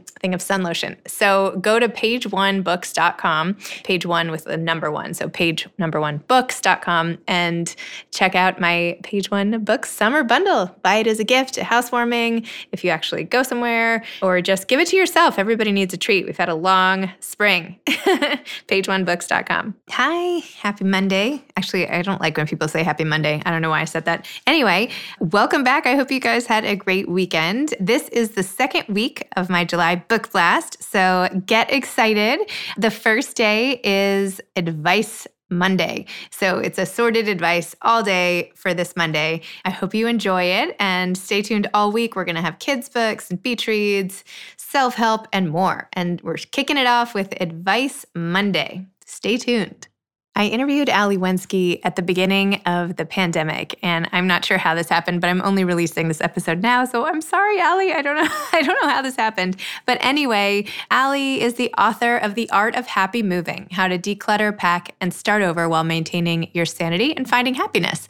thing of sun lotion. So go to pageonebooks.com, page one with the number one. So page number one books.com and check out my page one books summer bundle. Buy it as a gift, a housewarming, if you actually go somewhere, or just give it to yourself. Everybody needs a treat. We've had a long spring. pageonebooks.com. Hi, happy Monday. Actually, I don't like when people say happy Monday. I don't know why I said that. Anyway, welcome back. I hope you guys had a great weekend. This is the second week of my July July Book Blast. So get excited. The first day is Advice Monday. So it's assorted advice all day for this Monday. I hope you enjoy it and stay tuned all week. We're going to have kids' books and beach reads, self help, and more. And we're kicking it off with Advice Monday. Stay tuned. I interviewed Ali Wenzke at the beginning of the pandemic, and I'm not sure how this happened, but I'm only releasing this episode now, so I'm sorry, Ali. I don't know. I don't know how this happened, but anyway, Ali is the author of The Art of Happy Moving: How to Declutter, Pack, and Start Over while maintaining your sanity and finding happiness.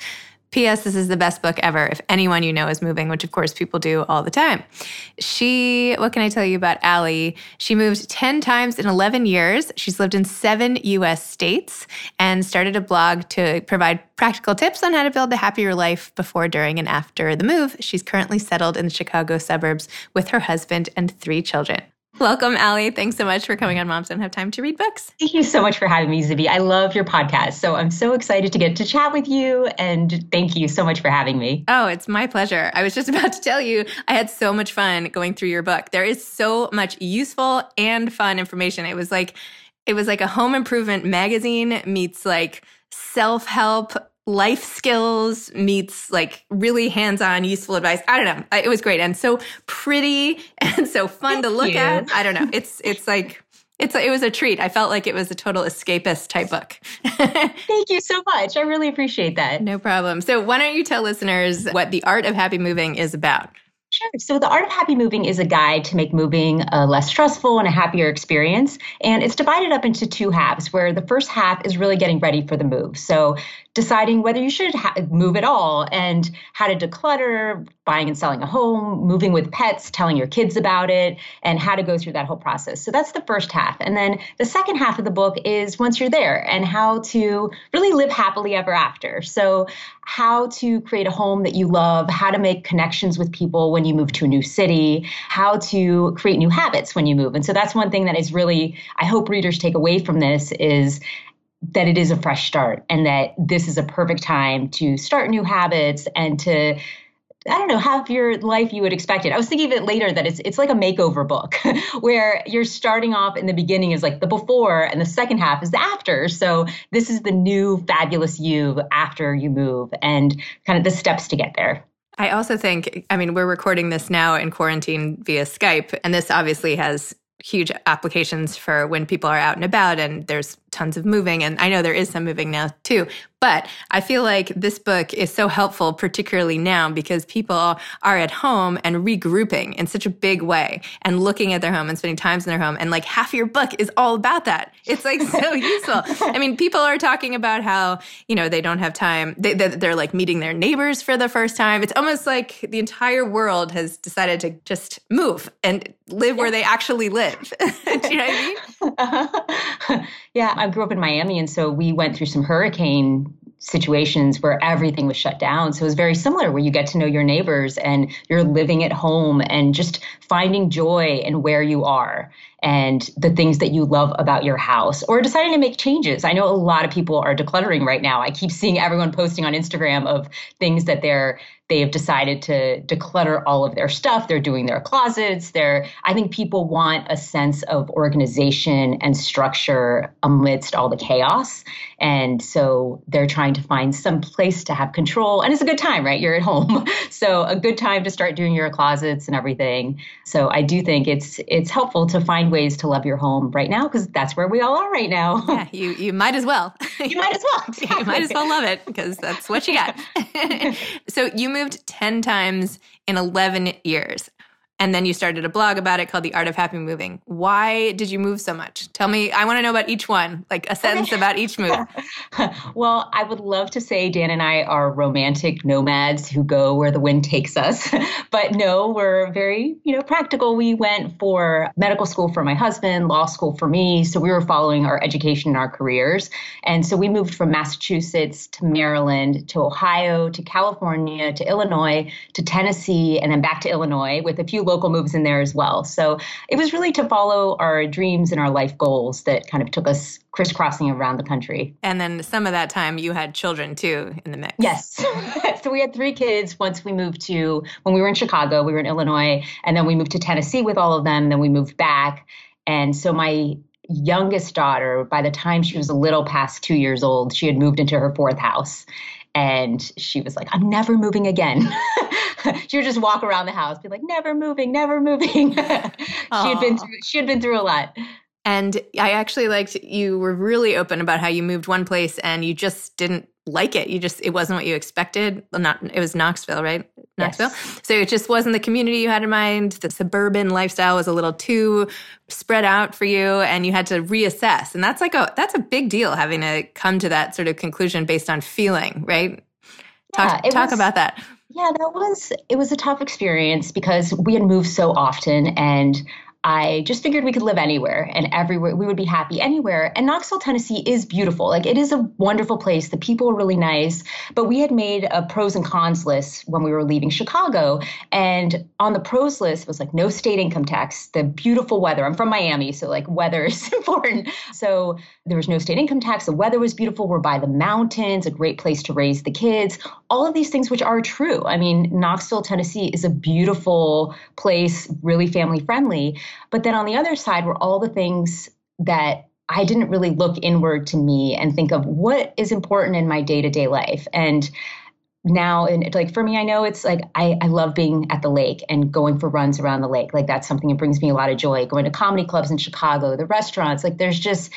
P.S. This is the best book ever if anyone you know is moving, which of course people do all the time. She, what can I tell you about Ali? She moved 10 times in 11 years. She's lived in seven US states and started a blog to provide practical tips on how to build a happier life before, during, and after the move. She's currently settled in the Chicago suburbs with her husband and three children. Welcome, Ali. Thanks so much for coming on Moms Don't Have Time to Read Books. Thank you so much for having me, Zibby. I love your podcast. So I'm so excited to get to chat with you. And thank you so much for having me. Oh, it's my pleasure. I was just about to tell you, I had so much fun going through your book. There is so much useful and fun information. It was like, it was like a home improvement magazine meets like self help life skills meets like really hands-on useful advice. I don't know. It was great and so pretty and so fun Thank to look you. at. I don't know. It's it's like it's it was a treat. I felt like it was a total escapist type book. Thank you so much. I really appreciate that. No problem. So why don't you tell listeners what the art of happy moving is about Sure. So, The Art of Happy Moving is a guide to make moving a less stressful and a happier experience. And it's divided up into two halves, where the first half is really getting ready for the move. So, deciding whether you should ha- move at all and how to declutter, buying and selling a home, moving with pets, telling your kids about it, and how to go through that whole process. So that's the first half. And then the second half of the book is once you're there and how to really live happily ever after. So, how to create a home that you love, how to make connections with people when you move to a new city, how to create new habits when you move. And so that's one thing that is really, I hope readers take away from this is that it is a fresh start and that this is a perfect time to start new habits and to I don't know, have your life you would expect it. I was thinking of it later that it's it's like a makeover book where you're starting off in the beginning is like the before and the second half is the after. So this is the new fabulous you after you move and kind of the steps to get there. I also think, I mean, we're recording this now in quarantine via Skype, and this obviously has huge applications for when people are out and about and there's tons of moving. And I know there is some moving now too. But I feel like this book is so helpful, particularly now, because people are at home and regrouping in such a big way and looking at their home and spending times in their home. And like half your book is all about that. It's like so useful. I mean, people are talking about how, you know, they don't have time. They, they're like meeting their neighbors for the first time. It's almost like the entire world has decided to just move and live where they actually live. Do you know what I mean? Yeah, I grew up in Miami, and so we went through some hurricane situations where everything was shut down. So it was very similar where you get to know your neighbors and you're living at home and just finding joy in where you are. And the things that you love about your house or deciding to make changes. I know a lot of people are decluttering right now. I keep seeing everyone posting on Instagram of things that they're they have decided to declutter all of their stuff. They're doing their closets. They're I think people want a sense of organization and structure amidst all the chaos. And so they're trying to find some place to have control. And it's a good time, right? You're at home. So a good time to start doing your closets and everything. So I do think it's it's helpful to find ways to love your home right now because that's where we all are right now. Yeah, you you might as well. you might as well. Exactly. you might as well love it because that's what you got. so you moved 10 times in 11 years. And then you started a blog about it called The Art of Happy Moving. Why did you move so much? Tell me, I want to know about each one, like a sentence about each move. well, I would love to say Dan and I are romantic nomads who go where the wind takes us. but no, we're very, you know, practical. We went for medical school for my husband, law school for me. So we were following our education and our careers. And so we moved from Massachusetts to Maryland to Ohio to California to Illinois to Tennessee and then back to Illinois with a few local moves in there as well. So it was really to follow our dreams and our life goals that kind of took us crisscrossing around the country. And then some of that time you had children too in the mix. Yes. so we had three kids once we moved to, when we were in Chicago, we were in Illinois, and then we moved to Tennessee with all of them, then we moved back. And so my youngest daughter, by the time she was a little past two years old, she had moved into her fourth house. And she was like, I'm never moving again. she would just walk around the house, be like, never moving, never moving. she had been through she had been through a lot. And I actually liked you were really open about how you moved one place and you just didn't like it. You just it wasn't what you expected. Well, not it was Knoxville, right? Knoxville. Yes. So it just wasn't the community you had in mind. The suburban lifestyle was a little too spread out for you and you had to reassess. And that's like a that's a big deal having to come to that sort of conclusion based on feeling, right? Talk yeah, talk was, about that. Yeah, that was it was a tough experience because we had moved so often and I just figured we could live anywhere and everywhere. We would be happy anywhere. And Knoxville, Tennessee is beautiful. Like it is a wonderful place. The people are really nice. But we had made a pros and cons list when we were leaving Chicago. And on the pros list was like no state income tax, the beautiful weather. I'm from Miami, so like weather is important. So there was no state income tax. The weather was beautiful. We're by the mountains, a great place to raise the kids. All of these things, which are true. I mean, Knoxville, Tennessee is a beautiful place, really family friendly. But then on the other side were all the things that I didn't really look inward to me and think of what is important in my day to day life. And now and like for me i know it's like I, I love being at the lake and going for runs around the lake. Like that's something that brings me a lot of joy. Going to comedy clubs in chicago the restaurants like there's just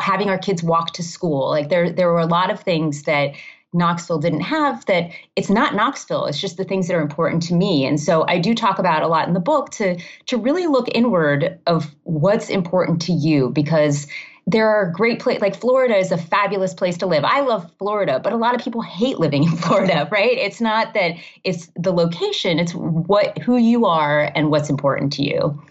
having our kids walk to school. Like there there were a lot of things that Knoxville didn't have that it's not Knoxville it's just the things that are important to me and so I do talk about a lot in the book to to really look inward of what's important to you because there are great places like Florida is a fabulous place to live. I love Florida, but a lot of people hate living in Florida, right? It's not that it's the location, it's what who you are and what's important to you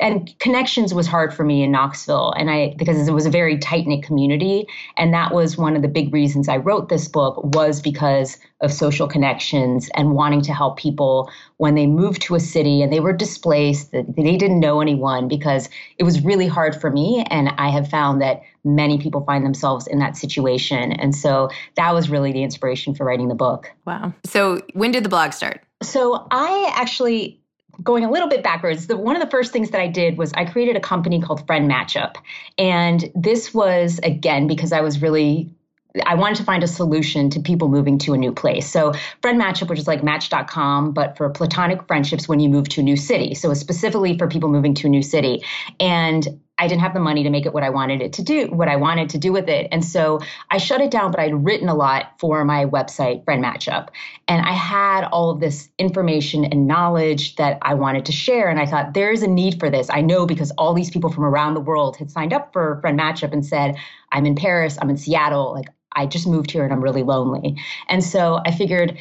and connections was hard for me in Knoxville and I because it was a very tight knit community and that was one of the big reasons I wrote this book was because of social connections and wanting to help people when they moved to a city and they were displaced that they didn't know anyone because it was really hard for me and I have found that many people find themselves in that situation and so that was really the inspiration for writing the book. Wow. So when did the blog start? So I actually going a little bit backwards, the, one of the first things that I did was I created a company called Friend Matchup. And this was, again, because I was really I wanted to find a solution to people moving to a new place. So, Friend Matchup, which is like Match.com, but for platonic friendships when you move to a new city. So, specifically for people moving to a new city. And I didn't have the money to make it what I wanted it to do, what I wanted to do with it. And so I shut it down, but I'd written a lot for my website, Friend Matchup. And I had all of this information and knowledge that I wanted to share. And I thought, there's a need for this. I know because all these people from around the world had signed up for Friend Matchup and said, I'm in Paris, I'm in Seattle, like I just moved here and I'm really lonely. And so I figured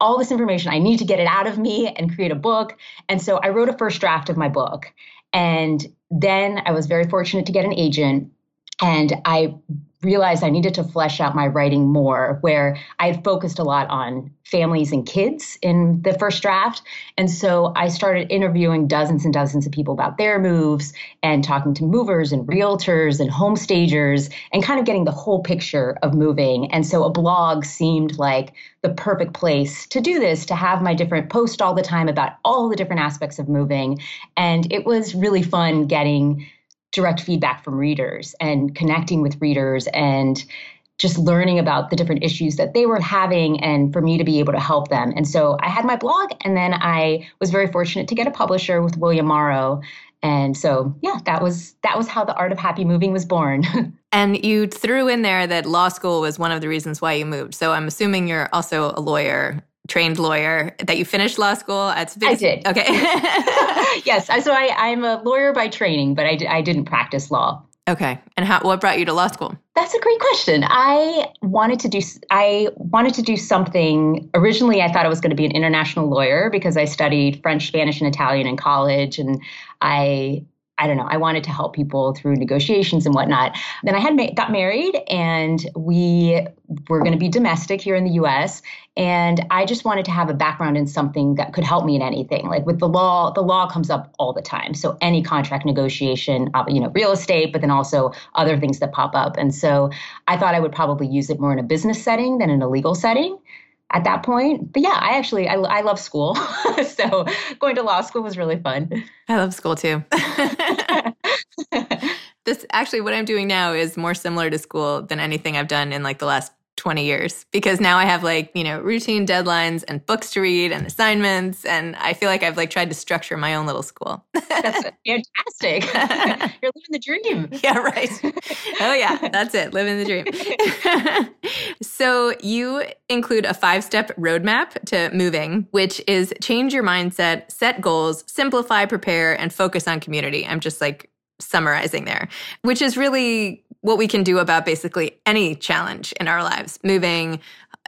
all this information, I need to get it out of me and create a book. And so I wrote a first draft of my book. And then I was very fortunate to get an agent. And I realized I needed to flesh out my writing more, where I had focused a lot on families and kids in the first draft. And so I started interviewing dozens and dozens of people about their moves and talking to movers and realtors and home stagers and kind of getting the whole picture of moving. And so a blog seemed like the perfect place to do this, to have my different post all the time about all the different aspects of moving. And it was really fun getting direct feedback from readers and connecting with readers and just learning about the different issues that they were having and for me to be able to help them. And so I had my blog and then I was very fortunate to get a publisher with William Morrow. And so yeah, that was that was how the art of happy moving was born. and you threw in there that law school was one of the reasons why you moved. So I'm assuming you're also a lawyer trained lawyer that you finished law school at I did. Okay. yes. So I, I'm a lawyer by training, but I, I didn't practice law. Okay. And how, what brought you to law school? That's a great question. I wanted to do I wanted to do something. Originally, I thought I was going to be an international lawyer because I studied French, Spanish, and Italian in college, and I I don't know. I wanted to help people through negotiations and whatnot. Then I had ma- got married, and we were going to be domestic here in the U.S. And I just wanted to have a background in something that could help me in anything. Like with the law, the law comes up all the time. So any contract negotiation, uh, you know, real estate, but then also other things that pop up. And so I thought I would probably use it more in a business setting than in a legal setting at that point. But yeah, I actually I, I love school, so going to law school was really fun. I love school too. this actually what I'm doing now is more similar to school than anything I've done in like the last 20 years because now I have like, you know, routine deadlines and books to read and assignments. And I feel like I've like tried to structure my own little school. That's fantastic. You're living the dream. Yeah, right. Oh, yeah, that's it. Living the dream. so you include a five step roadmap to moving, which is change your mindset, set goals, simplify, prepare, and focus on community. I'm just like summarizing there, which is really what we can do about basically any challenge in our lives, moving,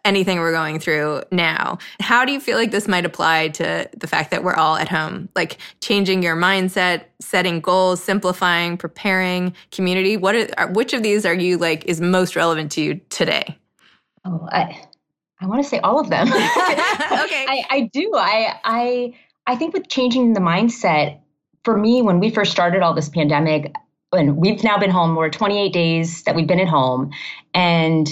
anything we're going through now. How do you feel like this might apply to the fact that we're all at home? Like changing your mindset, setting goals, simplifying, preparing, community. What are, which of these are you like is most relevant to you today? Oh, I I want to say all of them. okay. I, I do. I I I think with changing the mindset, for me, when we first started all this pandemic, and we've now been home, we're 28 days that we've been at home, and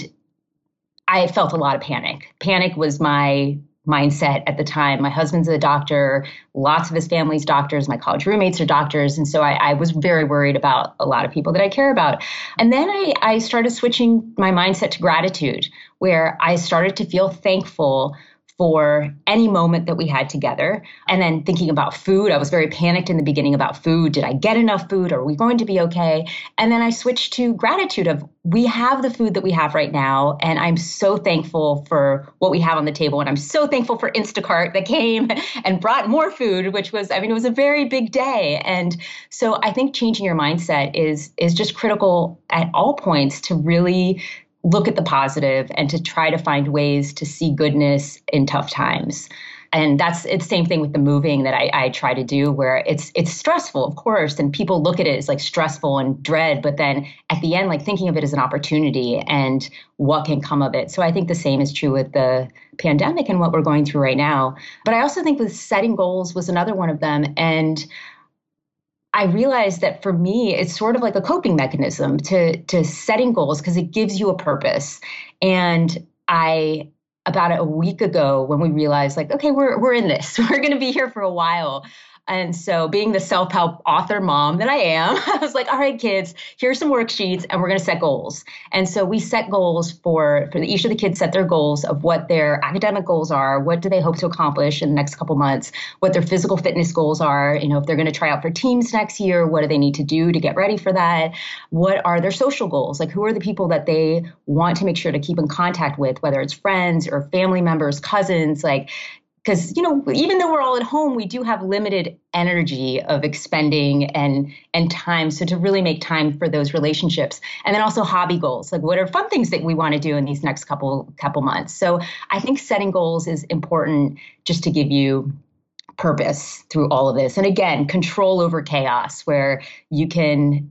I felt a lot of panic. Panic was my mindset at the time. My husband's a doctor, lots of his family's doctors, my college roommates are doctors. And so I, I, was very worried about a lot of people that I care about. And then I, I started switching my mindset to gratitude, where I started to feel thankful for any moment that we had together. And then thinking about food, I was very panicked in the beginning about food. Did I get enough food? Are we going to be okay? And then I switched to gratitude of we have the food that we have right now. And I'm so thankful for what we have on the table. And I'm so thankful for Instacart that came and brought more food, which was, I mean, it was a very big day. And so I think changing your mindset is is just critical at all points to really look at the positive and to try to find ways to see goodness in tough times. And that's it's the same thing with the moving that I, I try to do where it's it's stressful of course and people look at it as like stressful and dread but then at the end like thinking of it as an opportunity and what can come of it. So i think the same is true with the pandemic and what we're going through right now. But i also think with setting goals was another one of them. And I realized that for me, it's sort of like a coping mechanism to to setting goals because it gives you a purpose. And I about a week ago when we realized like okay we're we're in this we're going to be here for a while and so, being the self help author mom that I am, I was like, all right, kids, here's some worksheets and we're going to set goals. And so, we set goals for, for each of the kids set their goals of what their academic goals are, what do they hope to accomplish in the next couple months, what their physical fitness goals are, you know, if they're going to try out for teams next year, what do they need to do to get ready for that? What are their social goals? Like, who are the people that they want to make sure to keep in contact with, whether it's friends or family members, cousins, like, because you know even though we're all at home we do have limited energy of expending and and time. So to really make time for those relationships and then also hobby goals like what are fun things that we want to do in these next couple couple months. So i think setting goals is important just to give you purpose through all of this. And again control over chaos where you can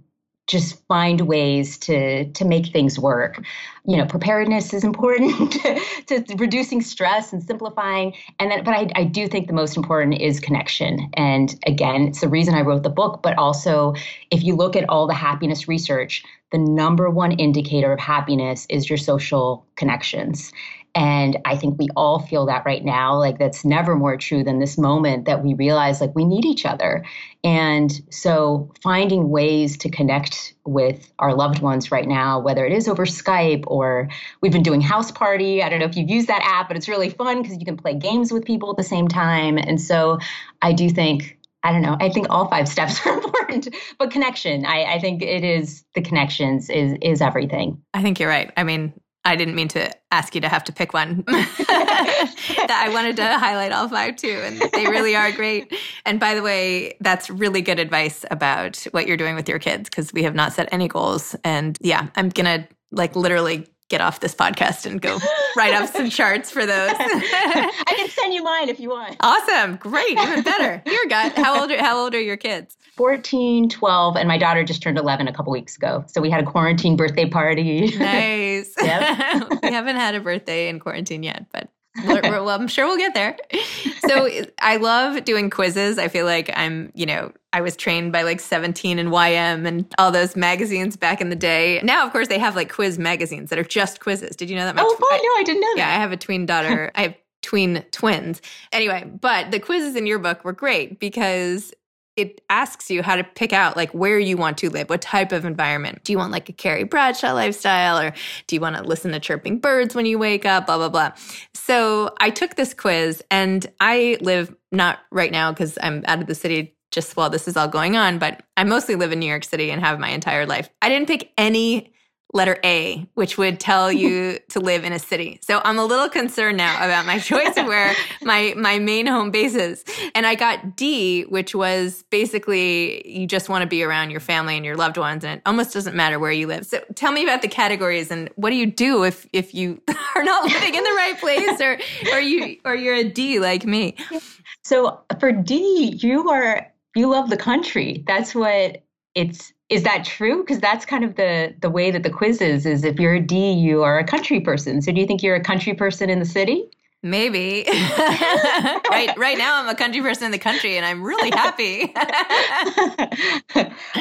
just find ways to to make things work. You know preparedness is important to, to, reducing stress and simplifying. And then but I, I do think the most important is connection. And again it's the reason i wrote the book but also if you look at all the happiness research the number one indicator of happiness is your social connections and I think we all feel that right now. Like that's never more true than this moment that we realize like we need each other. And so finding ways to connect with our loved ones right now, whether it is over Skype or we've been doing house party. I don't know if you've used that app, but it's really fun because you can play games with people at the same time. And so I do think I don't know. I think all five steps are important, but connection. I, I, think it is the connections is is everything. I think you're right. I mean, I didn't mean to ask you to have to pick one. that I wanted to highlight all five too, and they really are great. And by the way, that's really good advice about what you're doing with your kids because we have not set any goals. And yeah, I'm gonna like literally get off this podcast and go write up some charts for those. I can send you mine if you want. Awesome. Great. Even better. Here, gut. How old are, how old are your kids? 14, 12, and my daughter just turned 11 a couple weeks ago. So we had a quarantine birthday party. Nice. Yep. we haven't had a birthday in quarantine yet, but well, I'm sure we'll get there. So I love doing quizzes. I feel like I'm, you know, I was trained by like 17 and YM and all those magazines back in the day. Now, of course, they have like quiz magazines that are just quizzes. Did you know that? My oh, tw- no, I didn't know that. Yeah, I have a twin daughter. I have tween twins. Anyway, but the quizzes in your book were great because it asks you how to pick out like where you want to live, what type of environment. Do you want like a Carrie Bradshaw lifestyle or do you want to listen to chirping birds when you wake up, blah, blah, blah. So I took this quiz and I live not right now because I'm out of the city just while this is all going on, but I mostly live in New York City and have my entire life. I didn't pick any letter A, which would tell you to live in a city. So I'm a little concerned now about my choice of where my my main home base is. And I got D, which was basically you just want to be around your family and your loved ones, and it almost doesn't matter where you live. So tell me about the categories and what do you do if if you are not living in the right place or or you or you're a D like me. So for D, you are you love the country. That's what it's is that true? Because that's kind of the the way that the quiz is is if you're a d you are a country person. So do you think you're a country person in the city Maybe. right right now I'm a country person in the country and I'm really happy.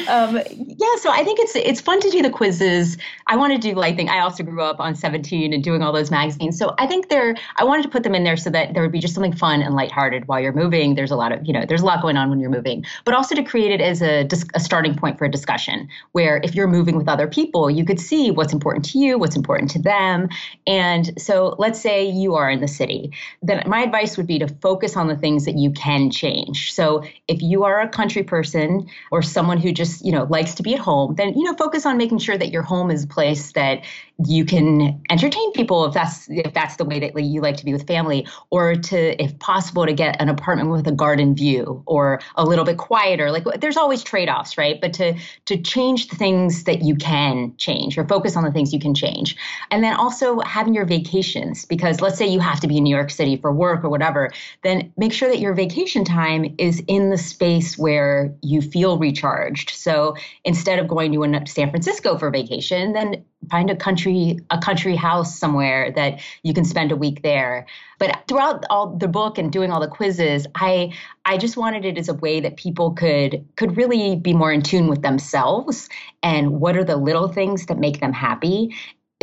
um, yeah, so I think it's it's fun to do the quizzes. I want to do I think I also grew up on 17 and doing all those magazines. So I think they're I wanted to put them in there so that there would be just something fun and lighthearted while you're moving. There's a lot of, you know, there's a lot going on when you're moving, but also to create it as a, a starting point for a discussion where if you're moving with other people, you could see what's important to you, what's important to them. And so let's say you are in the city city, then my advice would be to focus on the things that you can change. So if you are a country person or someone who just, you know, likes to be at home, then, you know, focus on making sure that your home is a place that you can entertain people if that's if that's the way that you like to be with family or to if possible to get an apartment with a garden view or a little bit quieter. Like there's always trade-offs right? But to to change the things that you can change or focus on the things you can change. And then also having your vacations because let's say you have to be in New York City for work or whatever then make sure that your vacation time is in the space where you feel recharged. So instead of going to San Francisco for vacation then find a country a country house somewhere that you can spend a week there. But throughout all the book and doing all the quizzes i i just wanted it as a way that people could could really be more in tune with themselves and what are the little things that make them happy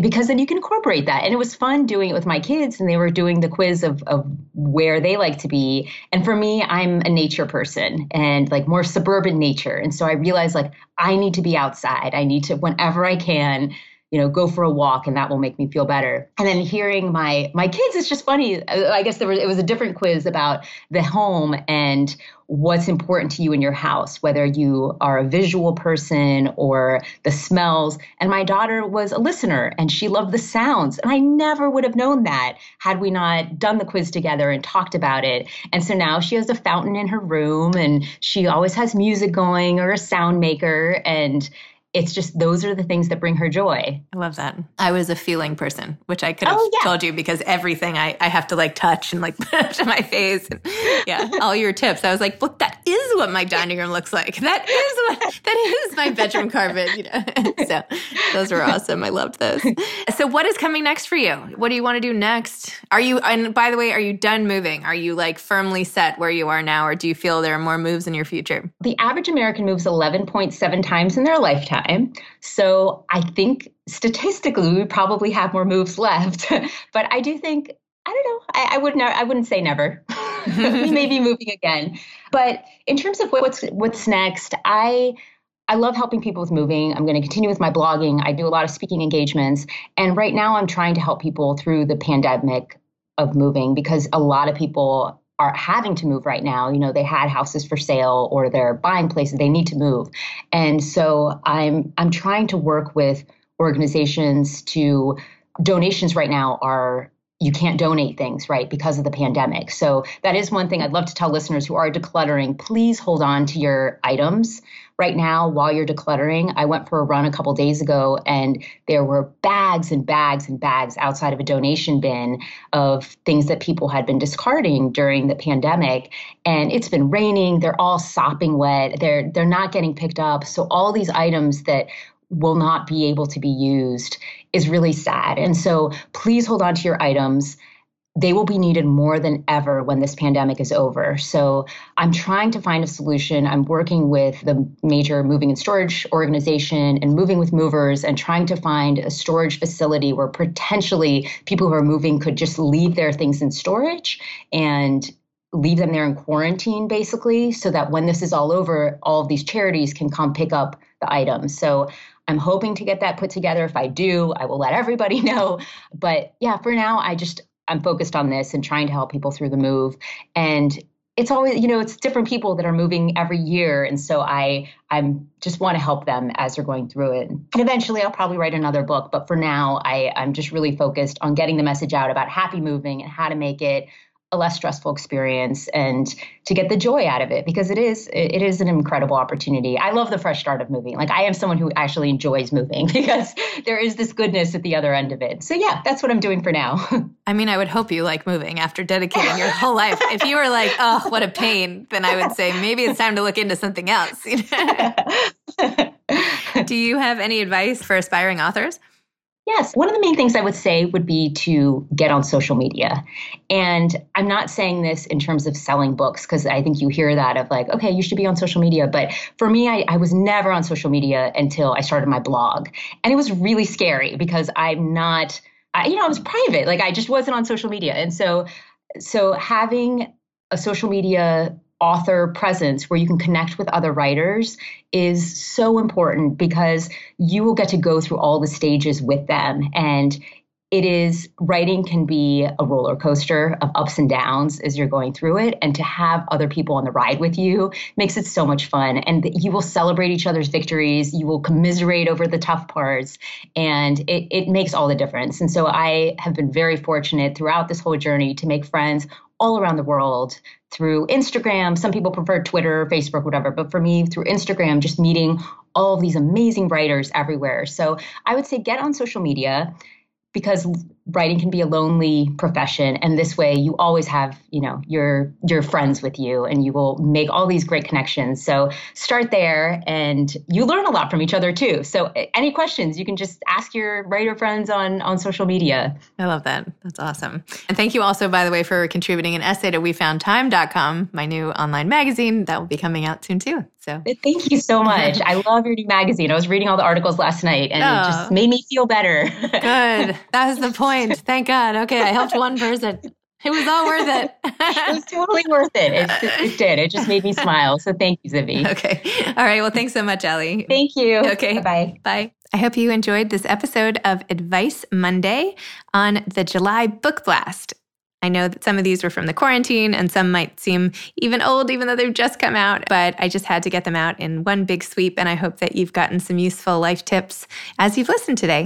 because then you can incorporate that. And it was fun doing it with my kids, and they were doing the quiz of, of where they like to be. And for me, I'm a nature person and like more suburban nature. And so I realized like I need to be outside. I need to, whenever I can, you know go for a walk and that will make me feel better. And then hearing my my kids it's just funny. I guess there was it was a different quiz about the home and what's important to you in your house whether you are a visual person or the smells. And my daughter was a listener and she loved the sounds. And i never would have known that had we not done the quiz together and talked about it. And so now she has a fountain in her room and she always has music going or a sound maker. And it's just those are the things that bring her joy. I love that. I was a feeling person, which I could have oh, yeah. told you because everything I, I have to like touch and like put to my face. And, yeah, all your tips. I was like, look, that is what my dining room looks like. That is what that is my bedroom carpet. You know, so those were awesome. I loved those. So, what is coming next for you? What do you want to do next? Are you? And by the way, are you done moving? Are you like firmly set where you are now, or do you feel there are more moves in your future? The average American moves 11.7 times in their lifetime time. So I think statistically we probably have more moves left. but I do think I don't know. I, I wouldn't. I wouldn't say never. we may be moving again. But in terms of what's what's next, I I love helping people with moving. I'm going to continue with my blogging. I do a lot of speaking engagements, and right now I'm trying to help people through the pandemic of moving because a lot of people are having to move right now. You know they had houses for sale or they're buying places they need to move. And so i'm i'm trying to work with organizations to donations right now are you can't donate things right because of the pandemic. So that is one thing i'd love to tell listeners who are decluttering please hold on to your items right now while you're decluttering. I went for a run a couple days ago and there were bags and bags and bags outside of a donation bin of things that people had been discarding during the pandemic. And it's been raining. They're all sopping wet. They're they're not getting picked up. So all these items that will not be able to be used is really sad and so please hold on to your items they will be needed more than ever when this pandemic is over. So I'm trying to find a solution. I'm working with the major moving and storage organization and moving with movers and trying to find a storage facility where potentially people who are moving could just leave their things in storage and leave them there in quarantine basically so that when this is all over all of these charities can come pick up the items. So I'm hoping to get that put together. If I do, I will let everybody know. But yeah, for now, I just I'm focused on this and trying to help people through the move. And it's always, you know, it's different people that are moving every year. And so I I'm just want to help them as they're going through it. And eventually I'll probably write another book. But for now, I, I'm just really focused on getting the message out about happy moving and how to make it a less stressful experience and to get the joy out of it because it is it is an incredible opportunity. I love the fresh start of moving. Like I am someone who actually enjoys moving because there is this goodness at the other end of it. So yeah, that's what I'm doing for now. I mean, I would hope you like moving after dedicating your whole life. If you were like, "Oh, what a pain," then I would say maybe it's time to look into something else. Do you have any advice for aspiring authors? Yes. One of the main things I would say would be to get on social media. And I'm not saying this in terms of selling books, because I think you hear that of like, okay, you should be on social media. But for me, I, I, was never on social media until I started my blog. And it was really scary because I'm not, I, you know, I was private. Like I just wasn't on social media. And so, so having a social media author presence where you can connect with other writers is so important because you will get to go through all the stages with them. And it is writing can be a roller coaster of ups and downs as you're going through it. And to have other people on the ride with you makes it so much fun. And you will celebrate each other's victories. You will commiserate over the tough parts. And it, it makes all the difference. And so i have been very fortunate throughout this whole journey to make friends all around the world through Instagram. Some people prefer Twitter, Facebook, whatever. But for me, through Instagram, just meeting all of these amazing writers everywhere. So I would say get on social media because writing can be a lonely profession. And this way you always have you know your your friends with you and you will make all these great connections. So start there and you learn a lot from each other too. So any questions you can just ask your writer friends on on social media. I love that. That's awesome. And thank you also by the way for contributing an essay to wefoundtime.com my new online magazine that will be coming out soon too. So thank you so much. I love your new magazine. I was reading all the articles last night and oh. it just made me feel better. Good. That was the point point. Thank God. Okay, I helped one person. It was all worth it. it was totally worth it. it. It did. It just made me smile. So thank you, Zibby. Okay. All right. Well, thanks so much, Ellie. Thank you. Okay. Bye. Bye. I hope you enjoyed this episode of Advice Monday on the July Book Blast. I know that some of these were from the quarantine and some might seem even old, even though they've just come out, but I just had to get them out in one big sweep. And I hope that you've gotten some useful life tips as you've listened today.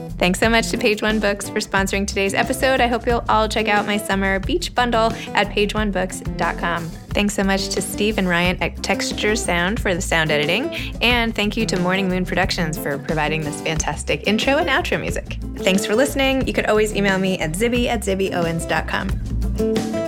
Thanks so much to Page One Books for sponsoring today's episode. I hope you'll all check out my summer beach bundle at pageonebooks.com. Thanks so much to Steve and Ryan at Texture Sound for the sound editing. And thank you to Morning Moon Productions for providing this fantastic intro and outro music. Thanks for listening. You could always email me at zibby at zibbyowens.com.